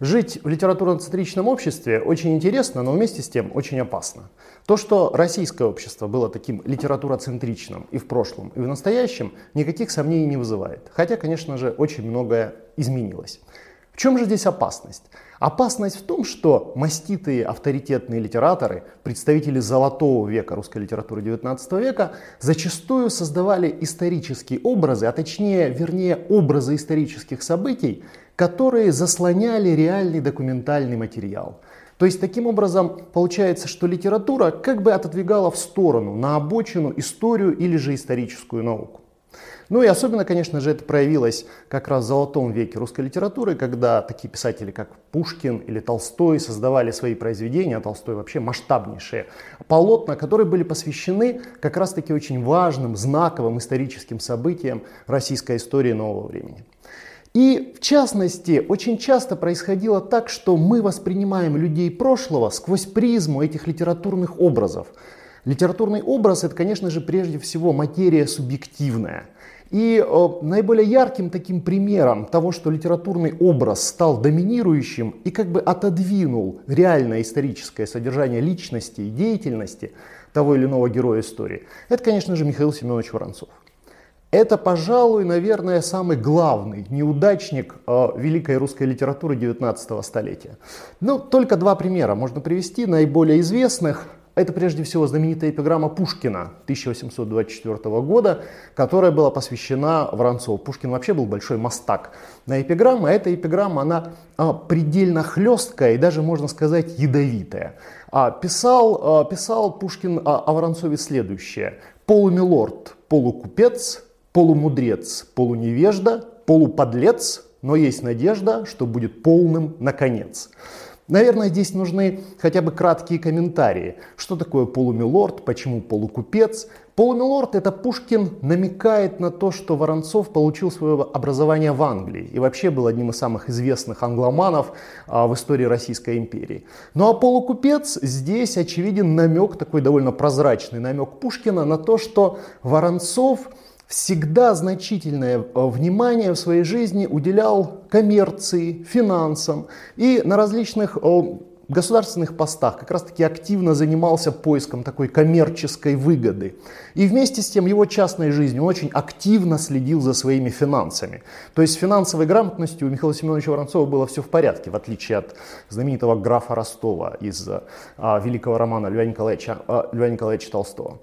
Жить в литературно-центричном обществе очень интересно, но вместе с тем очень опасно. То, что российское общество было таким литературоцентричным и в прошлом, и в настоящем, никаких сомнений не вызывает. Хотя, конечно же, очень многое изменилось. В чем же здесь опасность? Опасность в том, что маститые авторитетные литераторы, представители золотого века русской литературы XIX века, зачастую создавали исторические образы, а точнее, вернее, образы исторических событий, которые заслоняли реальный документальный материал. То есть таким образом получается, что литература как бы отодвигала в сторону, на обочину историю или же историческую науку. Ну и особенно, конечно же, это проявилось как раз в золотом веке русской литературы, когда такие писатели, как Пушкин или Толстой, создавали свои произведения, а Толстой вообще масштабнейшие полотна, которые были посвящены как раз-таки очень важным, знаковым историческим событиям российской истории нового времени. И в частности, очень часто происходило так, что мы воспринимаем людей прошлого сквозь призму этих литературных образов. Литературный образ это, конечно же, прежде всего материя субъективная. И э, наиболее ярким таким примером того, что литературный образ стал доминирующим и как бы отодвинул реальное историческое содержание личности и деятельности того или иного героя истории, это, конечно же, Михаил Семенович Воронцов. Это, пожалуй, наверное, самый главный неудачник э, великой русской литературы 19 столетия. Ну, только два примера можно привести, наиболее известных. Это прежде всего знаменитая эпиграмма Пушкина 1824 года, которая была посвящена Воронцову. Пушкин вообще был большой мастак на эпиграммы, а эта эпиграмма, она а, предельно хлесткая и даже, можно сказать, ядовитая. А, писал, а, писал Пушкин о, о Воронцове следующее. «Полумилорд, полукупец, полумудрец, полуневежда, полуподлец, но есть надежда, что будет полным наконец». Наверное, здесь нужны хотя бы краткие комментарии. Что такое полумилорд, почему полукупец? Полумилорд это Пушкин намекает на то, что Воронцов получил свое образование в Англии и вообще был одним из самых известных англоманов а, в истории Российской империи. Ну а полукупец здесь очевиден намек, такой довольно прозрачный намек Пушкина на то, что Воронцов всегда значительное э, внимание в своей жизни уделял коммерции, финансам и на различных э, государственных постах как раз таки активно занимался поиском такой коммерческой выгоды. И вместе с тем его частной жизнью он очень активно следил за своими финансами. То есть с финансовой грамотностью у Михаила Семеновича Воронцова было все в порядке, в отличие от знаменитого графа Ростова из а, великого романа Льва Николаевича, а, Льва Николаевича Толстого.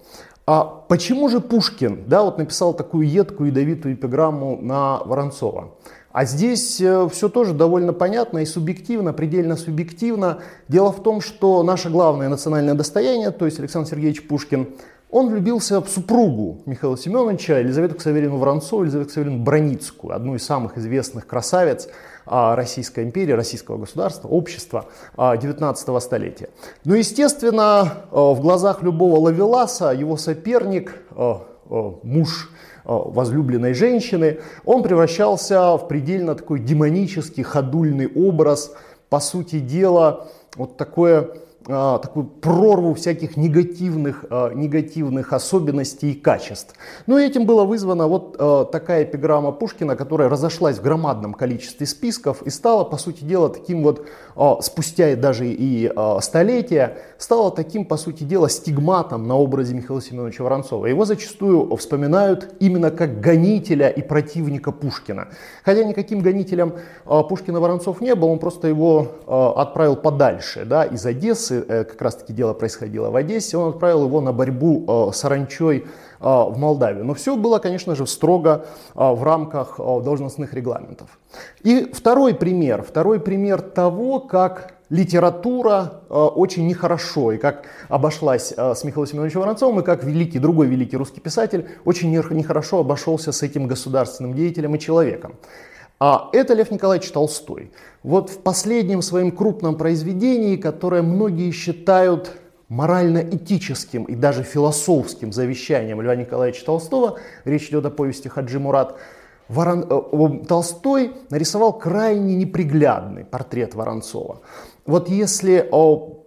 А почему же Пушкин да, вот написал такую едкую ядовитую эпиграмму на Воронцова? А здесь э, все тоже довольно понятно и субъективно, предельно субъективно. Дело в том, что наше главное национальное достояние, то есть Александр Сергеевич Пушкин, он влюбился в супругу Михаила Семеновича, Елизавету Ксаверину Воронцову, Елизавету Ксаверину Броницкую, одну из самых известных красавиц а, Российской империи, российского государства, общества 19 а, столетия. Но, ну, естественно, а, в глазах любого лавеласа его соперник, муж возлюбленной женщины, он превращался в предельно такой демонический, ходульный образ, по сути дела, вот такое такую прорву всяких негативных, а, негативных особенностей и качеств. Но этим была вызвана вот а, такая эпиграмма Пушкина, которая разошлась в громадном количестве списков и стала, по сути дела, таким вот, спустя даже и столетия, стала таким, по сути дела, стигматом на образе Михаила Семеновича Воронцова. Его зачастую вспоминают именно как гонителя и противника Пушкина. Хотя никаким гонителем Пушкина Воронцов не был, он просто его отправил подальше, да, из Одессы, Э, как раз таки дело происходило в Одессе, он отправил его на борьбу э, с Аранчой э, в Молдавию. Но все было, конечно же, строго в рамках должностных регламентов. И второй пример, второй пример того, как литература очень нехорошо, и как обошлась с Михаилом Семеновичем Воронцовым, и как великий, другой великий русский писатель очень нехорошо обошелся с этим государственным деятелем и человеком. А это Лев Николаевич Толстой. Вот в последнем своем крупном произведении, которое многие считают морально-этическим и даже философским завещанием Льва Николаевича Толстого, речь идет о повести Хаджи Мурат, Ворон... Э, Толстой нарисовал крайне неприглядный портрет Воронцова. Вот если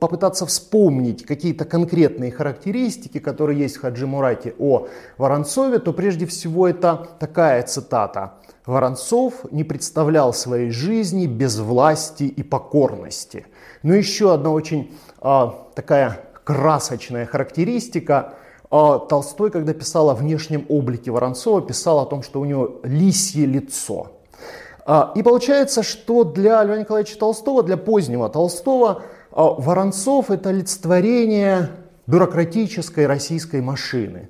попытаться вспомнить какие-то конкретные характеристики, которые есть в Хаджи Мурате о Воронцове, то прежде всего это такая цитата. Воронцов не представлял своей жизни без власти и покорности. Но еще одна очень а, такая красочная характеристика. А, Толстой, когда писал о внешнем облике Воронцова, писал о том, что у него лисье лицо. А, и получается, что для Льва Николаевича Толстого, для позднего Толстого, а, Воронцов это олицетворение бюрократической российской машины,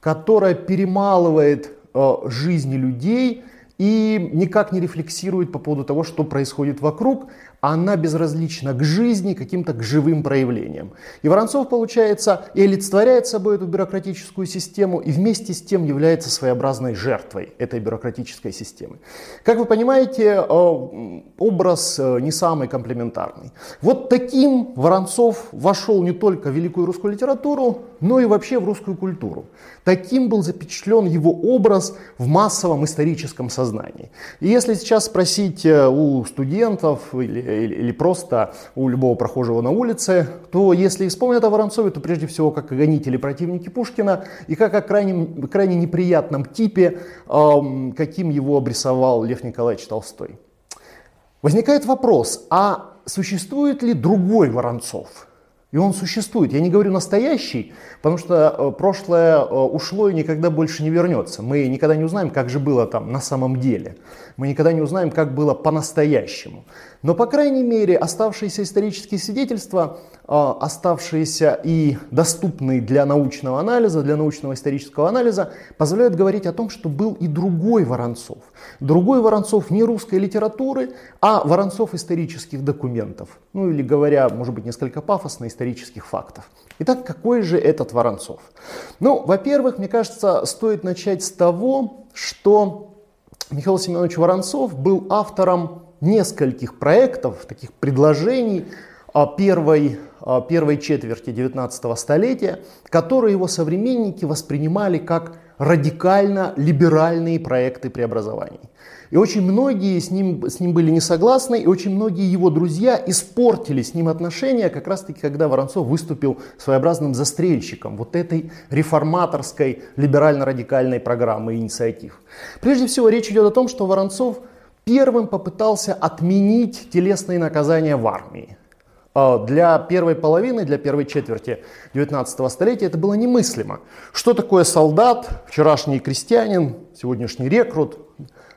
которая перемалывает а, жизни людей и никак не рефлексирует по поводу того, что происходит вокруг, она безразлична к жизни, каким-то к живым проявлениям. И Воронцов, получается, и олицетворяет собой эту бюрократическую систему, и вместе с тем является своеобразной жертвой этой бюрократической системы. Как вы понимаете, э, образ э, не самый комплементарный. Вот таким Воронцов вошел не только в великую русскую литературу, но и вообще в русскую культуру. Таким был запечатлен его образ в массовом историческом сознании. И если сейчас спросить э, у студентов или или, или просто у любого прохожего на улице, то если вспомнят о Воронцове, то прежде всего как о противники Пушкина и как о крайне, крайне неприятном типе, эм, каким его обрисовал Лев Николаевич Толстой. Возникает вопрос, а существует ли другой Воронцов? И он существует. Я не говорю настоящий, потому что э, прошлое э, ушло и никогда больше не вернется. Мы никогда не узнаем, как же было там на самом деле. Мы никогда не узнаем, как было по-настоящему. Но, по крайней мере, оставшиеся исторические свидетельства, оставшиеся и доступные для научного анализа, для научного исторического анализа, позволяют говорить о том, что был и другой Воронцов. Другой Воронцов не русской литературы, а Воронцов исторических документов. Ну или говоря, может быть, несколько пафосно, исторических фактов. Итак, какой же этот Воронцов? Ну, во-первых, мне кажется, стоит начать с того, что Михаил Семенович Воронцов был автором нескольких проектов, таких предложений первой, первой четверти 19 столетия, которые его современники воспринимали как радикально либеральные проекты преобразований. И очень многие с ним, с ним были не согласны, и очень многие его друзья испортили с ним отношения, как раз таки, когда Воронцов выступил своеобразным застрельщиком вот этой реформаторской либерально-радикальной программы инициатив. Прежде всего, речь идет о том, что Воронцов первым попытался отменить телесные наказания в армии. А, для первой половины, для первой четверти 19 столетия это было немыслимо. Что такое солдат, вчерашний крестьянин, сегодняшний рекрут?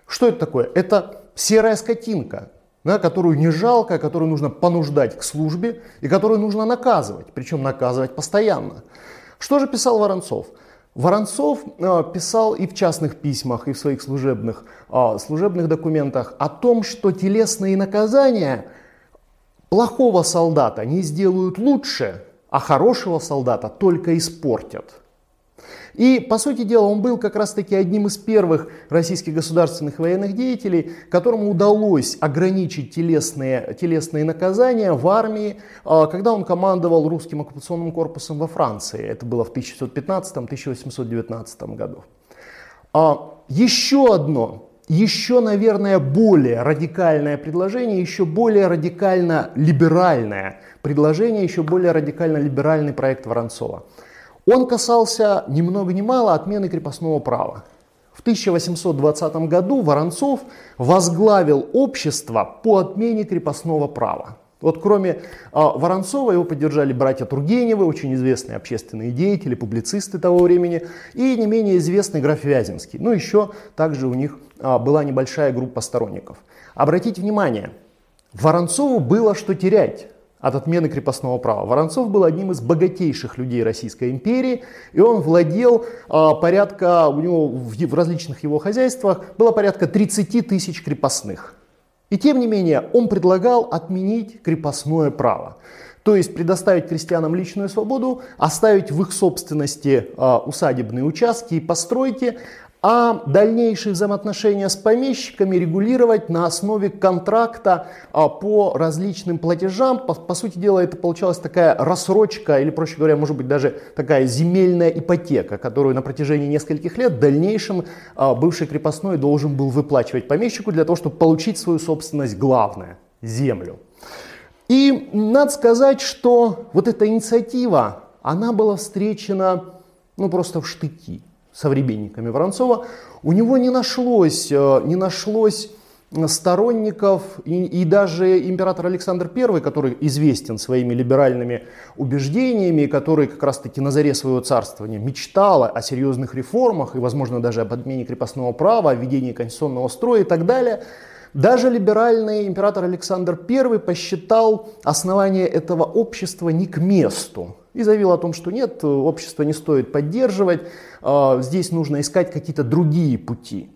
Что это такое? Это серая скотинка, да, которую не жалко, которую нужно понуждать к службе и которую нужно наказывать, причем наказывать постоянно. Что же писал Воронцов? Воронцов э, писал и в частных письмах, и в своих служебных, э, служебных документах о том, что телесные наказания плохого солдата не сделают лучше, а хорошего солдата только испортят. И, по сути дела, он был как раз-таки одним из первых российских государственных военных деятелей, которому удалось ограничить телесные, телесные наказания в армии, а, когда он командовал русским оккупационным корпусом во Франции. Это было в 1715-1819 году. А, еще одно еще, наверное, более радикальное предложение, еще более радикально либеральное предложение, еще более радикально либеральный проект Воронцова – он касался ни много ни мало отмены крепостного права. В 1820 году Воронцов возглавил общество по отмене крепостного права. Вот кроме а, Воронцова его поддержали братья Тургеневы, очень известные общественные деятели, публицисты того времени, и не менее известный граф Вяземский. Ну еще также у них была небольшая группа сторонников. Обратите внимание, Воронцову было что терять от отмены крепостного права. Воронцов был одним из богатейших людей Российской империи, и он владел а, порядка, у него в, в различных его хозяйствах было порядка 30 тысяч крепостных. И тем не менее он предлагал отменить крепостное право. То есть предоставить крестьянам личную свободу, оставить в их собственности а, усадебные участки и постройки, а дальнейшие взаимоотношения с помещиками регулировать на основе контракта а, по различным платежам. По, по сути дела, это получалась такая рассрочка, или, проще говоря, может быть, даже такая земельная ипотека, которую на протяжении нескольких лет в дальнейшем а, бывший крепостной должен был выплачивать помещику для того, чтобы получить свою собственность главное – землю. И надо сказать, что вот эта инициатива, она была встречена ну, просто в штыки современниками Воронцова, у него не нашлось, э, не нашлось сторонников и, и даже император Александр I, который известен своими либеральными убеждениями, который как раз-таки на заре своего царствования мечтал о серьезных реформах и, возможно, даже об отмене крепостного права, о введении конституционного строя и так далее, даже либеральный император Александр I посчитал основание этого общества не к месту и заявил о том, что нет, общество не стоит поддерживать, а, здесь нужно искать какие-то другие пути.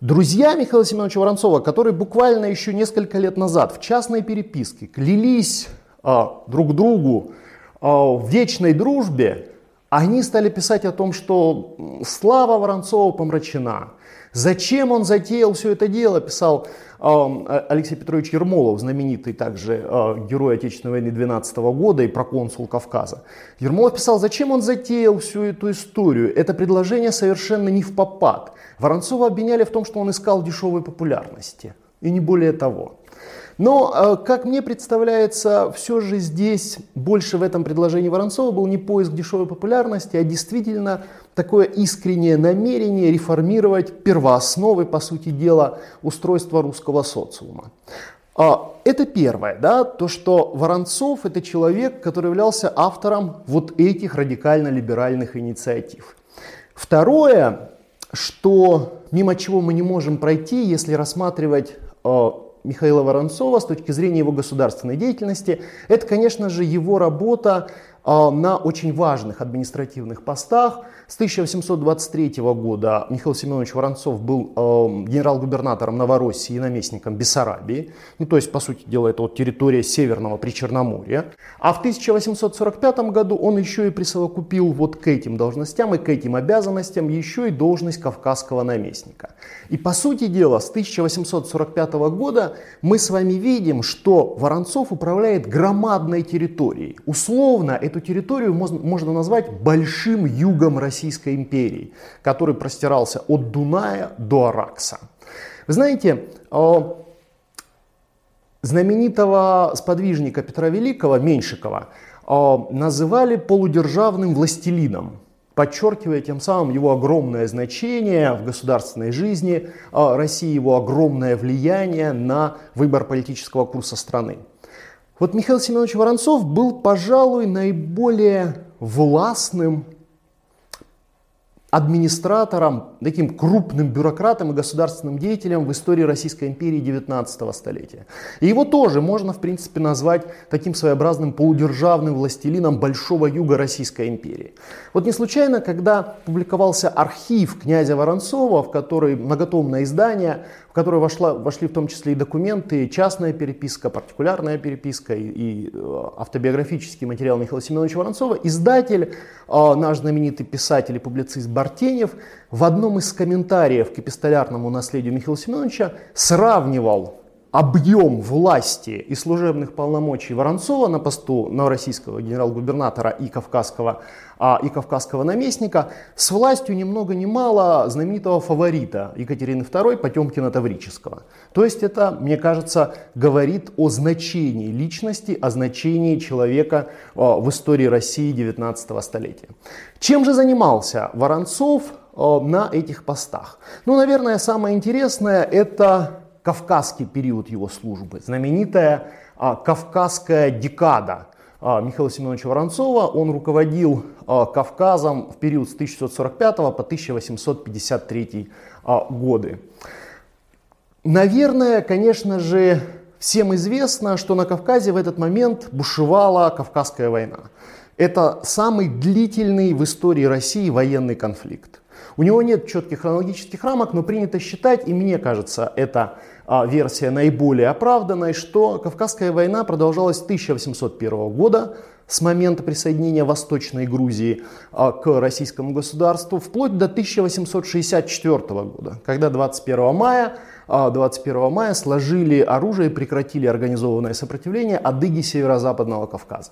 Друзья Михаила Семеновича Воронцова, которые буквально еще несколько лет назад в частной переписке клялись а, друг другу а, в вечной дружбе, они стали писать о том, что слава Воронцова помрачена. Зачем он затеял все это дело, писал а, Алексей Петрович Ермолов, знаменитый также а, герой Отечественной войны 12 года и проконсул Кавказа. Ермолов писал, зачем он затеял всю эту историю. Это предложение совершенно не в попад. Воронцова обвиняли в том, что он искал дешевой популярности. И не более того. Но, а, как мне представляется, все же здесь больше в этом предложении Воронцова был не поиск дешевой популярности, а действительно такое искреннее намерение реформировать первоосновы, по сути дела, устройства русского социума. А, это первое, да, то, что Воронцов это человек, который являлся автором вот этих радикально-либеральных инициатив. Второе, что мимо чего мы не можем пройти, если рассматривать а, Михаила Воронцова с точки зрения его государственной деятельности, это, конечно же, его работа а, на очень важных административных постах. С 1823 года Михаил Семенович Воронцов был а, генерал-губернатором Новороссии и наместником Бессарабии. Ну, то есть, по сути дела, это вот территория Северного Причерноморья. А в 1845 году он еще и присовокупил вот к этим должностям и к этим обязанностям еще и должность кавказского наместника. И, по сути дела, с 1845 года мы с вами видим, что Воронцов управляет громадной территорией. Условно, эту территорию можно назвать большим югом Российской империи, который простирался от Дуная до Аракса. Вы знаете, э, знаменитого сподвижника Петра Великого, Меньшикова, э, называли полудержавным властелином, подчеркивая тем самым его огромное значение в государственной жизни э, России, его огромное влияние на выбор политического курса страны. Вот Михаил Семенович Воронцов был, пожалуй, наиболее властным администратором, таким крупным бюрократом и государственным деятелем в истории Российской империи 19 столетия. И его тоже можно, в принципе, назвать таким своеобразным полудержавным властелином Большого Юга Российской империи. Вот не случайно, когда публиковался архив князя Воронцова, в который многотомное издание, в которое вошла, вошли в том числе и документы, частная переписка, партикулярная переписка и, и э, автобиографический материал Михаила Семеновича Воронцова, издатель, э, наш знаменитый писатель и публицист Бартенев в одном из комментариев к эпистолярному наследию Михаила Семеновича сравнивал объем власти и служебных полномочий Воронцова на посту новороссийского генерал-губернатора и кавказского, а, и кавказского наместника с властью ни много ни мало знаменитого фаворита Екатерины II Потемкина Таврического. То есть это, мне кажется, говорит о значении личности, о значении человека а, в истории России 19 столетия. Чем же занимался Воронцов а, на этих постах? Ну, наверное, самое интересное это кавказский период его службы, знаменитая а, кавказская декада Михаила Семеновича Воронцова. Он руководил а, Кавказом в период с 1645 по 1853 а, годы. Наверное, конечно же, всем известно, что на Кавказе в этот момент бушевала Кавказская война. Это самый длительный в истории России военный конфликт. У него нет четких хронологических рамок, но принято считать, и мне кажется, это а, версия наиболее оправданной, что Кавказская война продолжалась с 1801 года, с момента присоединения Восточной Грузии а, к российскому государству, вплоть до 1864 года, когда 21 мая 21 а, мая сложили оружие и прекратили организованное сопротивление адыги Северо-Западного Кавказа.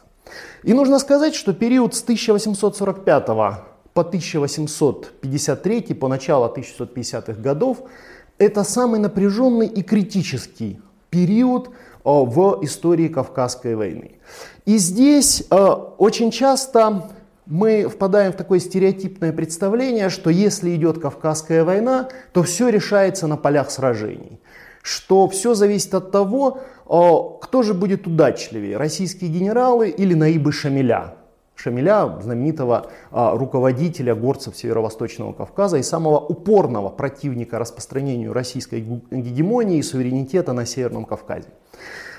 И нужно сказать, что период с 1845 по 1853, по начало 1950-х годов, это самый напряженный и критический период а, в истории Кавказской войны. И здесь а, очень часто мы впадаем в такое стереотипное представление, что если идет Кавказская война, то все решается на полях сражений. Что все зависит от того, кто же будет удачливее, российские генералы или наибы Шамиля. Шамиля, знаменитого руководителя горцев Северо-Восточного Кавказа и самого упорного противника распространению российской гегемонии и суверенитета на Северном Кавказе.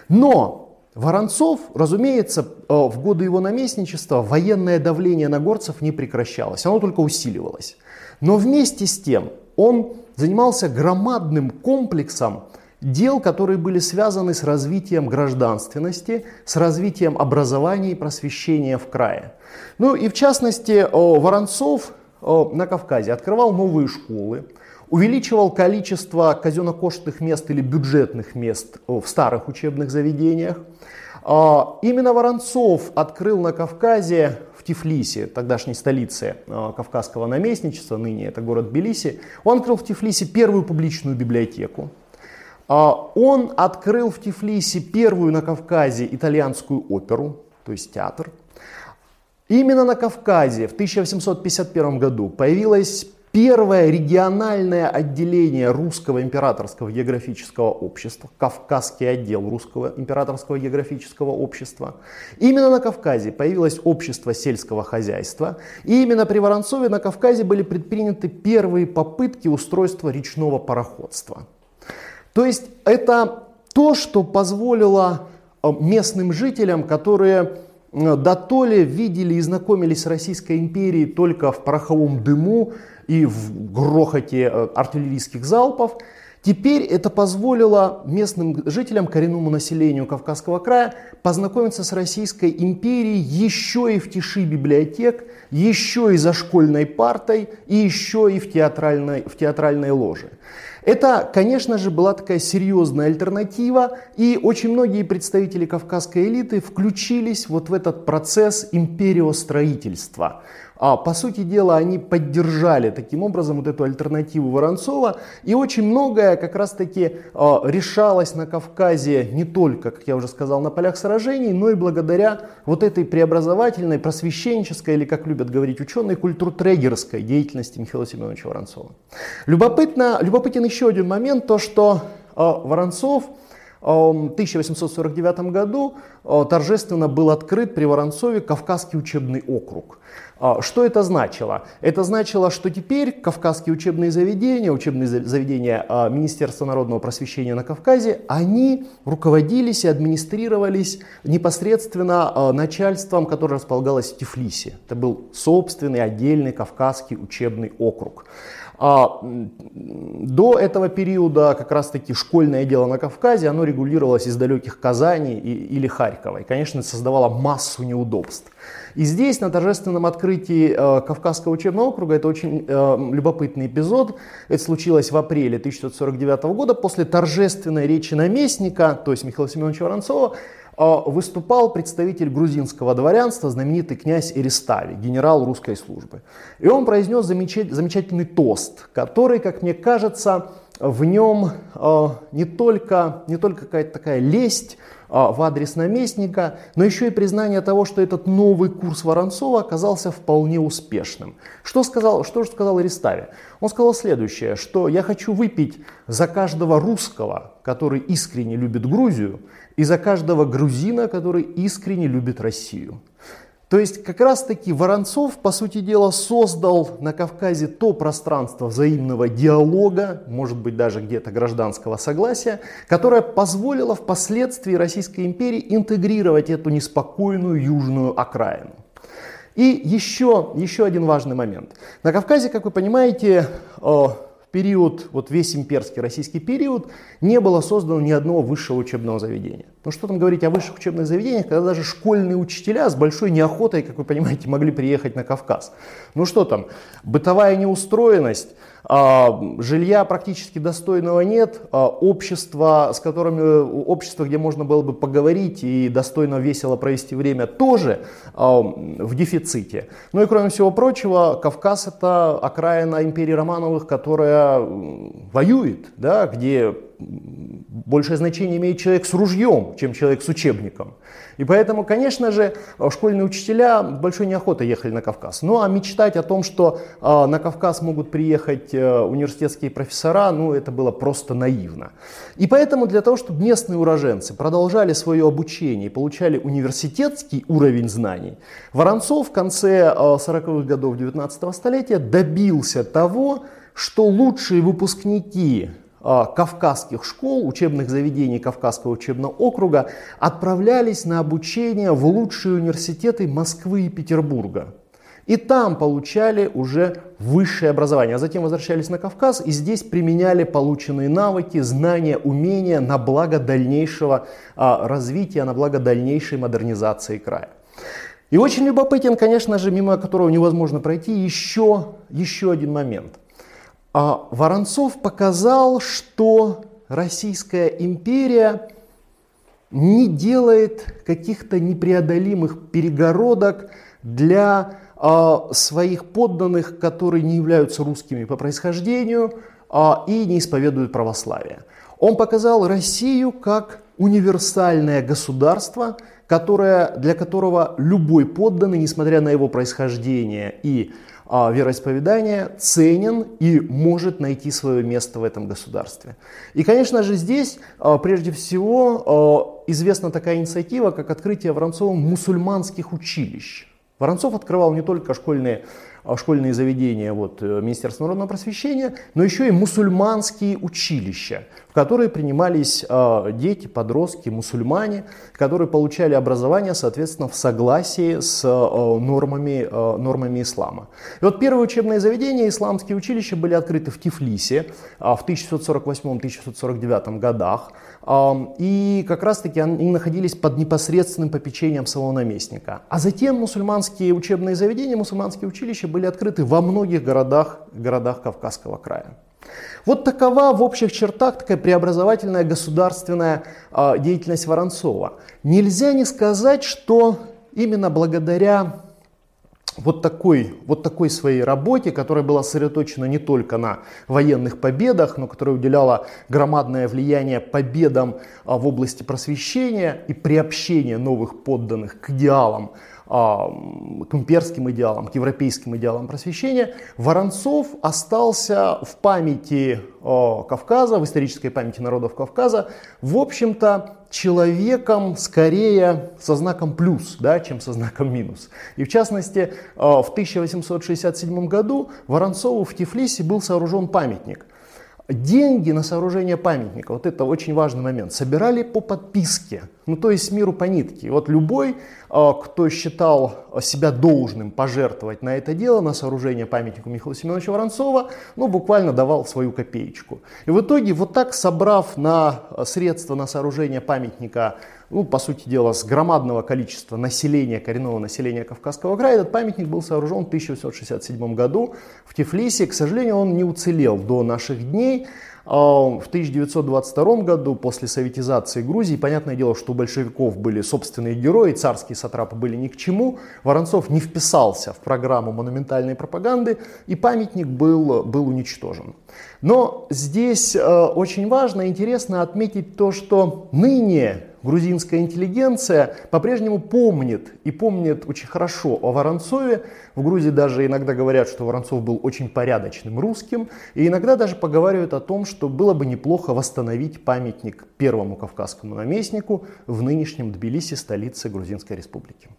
Но Воронцов, разумеется, э, в годы его наместничества военное давление на горцев не прекращалось, оно только усиливалось. Но вместе с тем он занимался громадным комплексом дел, которые были связаны с развитием гражданственности, с развитием образования и просвещения в крае. Ну и в частности, Воронцов на Кавказе открывал новые школы, увеличивал количество казенно-кошетных мест или бюджетных мест в старых учебных заведениях, а, именно Воронцов открыл на Кавказе, в Тифлисе, тогдашней столице Кавказского наместничества, ныне это город Тбилиси, он открыл в Тифлисе первую публичную библиотеку. А, он открыл в Тифлисе первую на Кавказе итальянскую оперу, то есть театр. Именно на Кавказе в 1851 году появилась первое региональное отделение Русского императорского географического общества, Кавказский отдел Русского императорского географического общества. Именно на Кавказе появилось общество сельского хозяйства, и именно при Воронцове на Кавказе были предприняты первые попытки устройства речного пароходства. То есть это то, что позволило э, местным жителям, которые э, до то ли видели и знакомились с Российской империей только в пороховом дыму, и в грохоте э, артиллерийских залпов. Теперь это позволило местным жителям, коренному населению Кавказского края познакомиться с Российской империей еще и в тиши библиотек, еще и за школьной партой и еще и в театральной, в театральной ложе. Это, конечно же, была такая серьезная альтернатива, и очень многие представители кавказской элиты включились вот в этот процесс империостроительства. А, по сути дела, они поддержали таким образом вот эту альтернативу Воронцова. И очень многое как раз-таки а, решалось на Кавказе не только, как я уже сказал, на полях сражений, но и благодаря вот этой преобразовательной, просвещенческой, или как любят говорить ученые, культуртрегерской деятельности Михаила Семеновича Воронцова. Любопытно, любопытен еще один момент, то что а, Воронцов 1849 году торжественно был открыт при Воронцове Кавказский учебный округ. А, что это значило? Это значило, что теперь кавказские учебные заведения, учебные заведения а, Министерства народного просвещения на Кавказе, они руководились и администрировались непосредственно а, начальством, которое располагалось в Тифлисе. Это был собственный отдельный кавказский учебный округ. А до этого периода как раз-таки школьное дело на Кавказе, оно регулировалось из далеких Казани или Харькова. И, конечно, создавало массу неудобств. И здесь, на торжественном открытии э, Кавказского учебного округа, это очень э, любопытный эпизод. Это случилось в апреле 1949 года после торжественной речи наместника, то есть Михаила Семеновича Воронцова, выступал представитель грузинского дворянства, знаменитый князь Эристави, генерал русской службы. И он произнес замечательный тост, который, как мне кажется, в нем а, не только, не только какая-то такая лесть а, в адрес наместника, но еще и признание того, что этот новый курс Воронцова оказался вполне успешным. Что, сказал, что же сказал Аристави? Он сказал следующее, что я хочу выпить за каждого русского, который искренне любит Грузию, и за каждого грузина, который искренне любит Россию. То есть как раз таки Воронцов, по сути дела, создал на Кавказе то пространство взаимного диалога, может быть даже где-то гражданского согласия, которое позволило впоследствии Российской империи интегрировать эту неспокойную южную окраину. И еще, еще один важный момент. На Кавказе, как вы понимаете, период, вот весь имперский российский период, не было создано ни одного высшего учебного заведения. Ну что там говорить о высших учебных заведениях, когда даже школьные учителя с большой неохотой, как вы понимаете, могли приехать на Кавказ. Ну что там, бытовая неустроенность, жилья практически достойного нет, а, общество, с которыми, общество, где можно было бы поговорить и достойно весело провести время, тоже а, в дефиците. Ну и кроме всего прочего, Кавказ это окраина империи Романовых, которая воюет, да, где большее значение имеет человек с ружьем, чем человек с учебником. И поэтому, конечно же, школьные учителя большой неохотой ехали на Кавказ. Ну а мечтать о том, что э, на Кавказ могут приехать э, университетские профессора, ну это было просто наивно. И поэтому для того, чтобы местные уроженцы продолжали свое обучение и получали университетский уровень знаний, Воронцов в конце э, 40-х годов 19 столетия добился того, что лучшие выпускники кавказских школ, учебных заведений Кавказского учебного округа отправлялись на обучение в лучшие университеты Москвы и Петербурга. И там получали уже высшее образование, а затем возвращались на Кавказ и здесь применяли полученные навыки, знания, умения на благо дальнейшего а, развития, на благо дальнейшей модернизации края. И очень любопытен, конечно же, мимо которого невозможно пройти, еще, еще один момент – Воронцов показал, что Российская империя не делает каких-то непреодолимых перегородок для а, своих подданных, которые не являются русскими по происхождению а, и не исповедуют православие. Он показал Россию как универсальное государство, которое, для которого любой подданный, несмотря на его происхождение и а, вероисповедания ценен и может найти свое место в этом государстве. И, конечно же, здесь а, прежде всего а, известна такая инициатива, как открытие Воронцовым мусульманских училищ. Воронцов открывал не только школьные школьные заведения вот, э, Министерства народного просвещения, но еще и мусульманские училища, в которые принимались э, дети, подростки, мусульмане, которые получали образование, соответственно, в согласии с э, нормами, э, нормами ислама. И вот первые учебные заведения, исламские училища, были открыты в Тифлисе э, в 1648-1649 годах. И как раз-таки они находились под непосредственным попечением самого наместника. А затем мусульманские учебные заведения, мусульманские училища были открыты во многих городах, городах Кавказского края. Вот такова в общих чертах такая преобразовательная государственная э, деятельность Воронцова. Нельзя не сказать, что именно благодаря вот такой, вот такой своей работе, которая была сосредоточена не только на военных победах, но которая уделяла громадное влияние победам а, в области просвещения и приобщения новых подданных к идеалам к имперским идеалам, к европейским идеалам просвещения, Воронцов остался в памяти а, Кавказа, в исторической памяти народов Кавказа, в общем-то, человеком скорее со знаком плюс, да, чем со знаком минус. И в частности, а, в 1867 году Воронцову в Тифлисе был сооружен памятник – Деньги на сооружение памятника, вот это очень важный момент, собирали по подписке, ну то есть миру по нитке. Вот любой, а, кто считал себя должным пожертвовать на это дело, на сооружение памятника Михаила Семеновича Воронцова, ну буквально давал свою копеечку. И в итоге вот так собрав на средства на сооружение памятника ну, по сути дела, с громадного количества населения, коренного населения Кавказского края. Этот памятник был сооружен в 1867 году в Тифлисе. К сожалению, он не уцелел до наших дней. А, в 1922 году, после советизации Грузии, понятное дело, что у большевиков были собственные герои, царские сатрапы были ни к чему, Воронцов не вписался в программу монументальной пропаганды, и памятник был, был уничтожен. Но здесь э, очень важно и интересно отметить то, что ныне грузинская интеллигенция по-прежнему помнит и помнит очень хорошо о Воронцове. В Грузии даже иногда говорят, что Воронцов был очень порядочным русским. И иногда даже поговаривают о том, что было бы неплохо восстановить памятник первому кавказскому наместнику в нынешнем Тбилиси, столице Грузинской республики.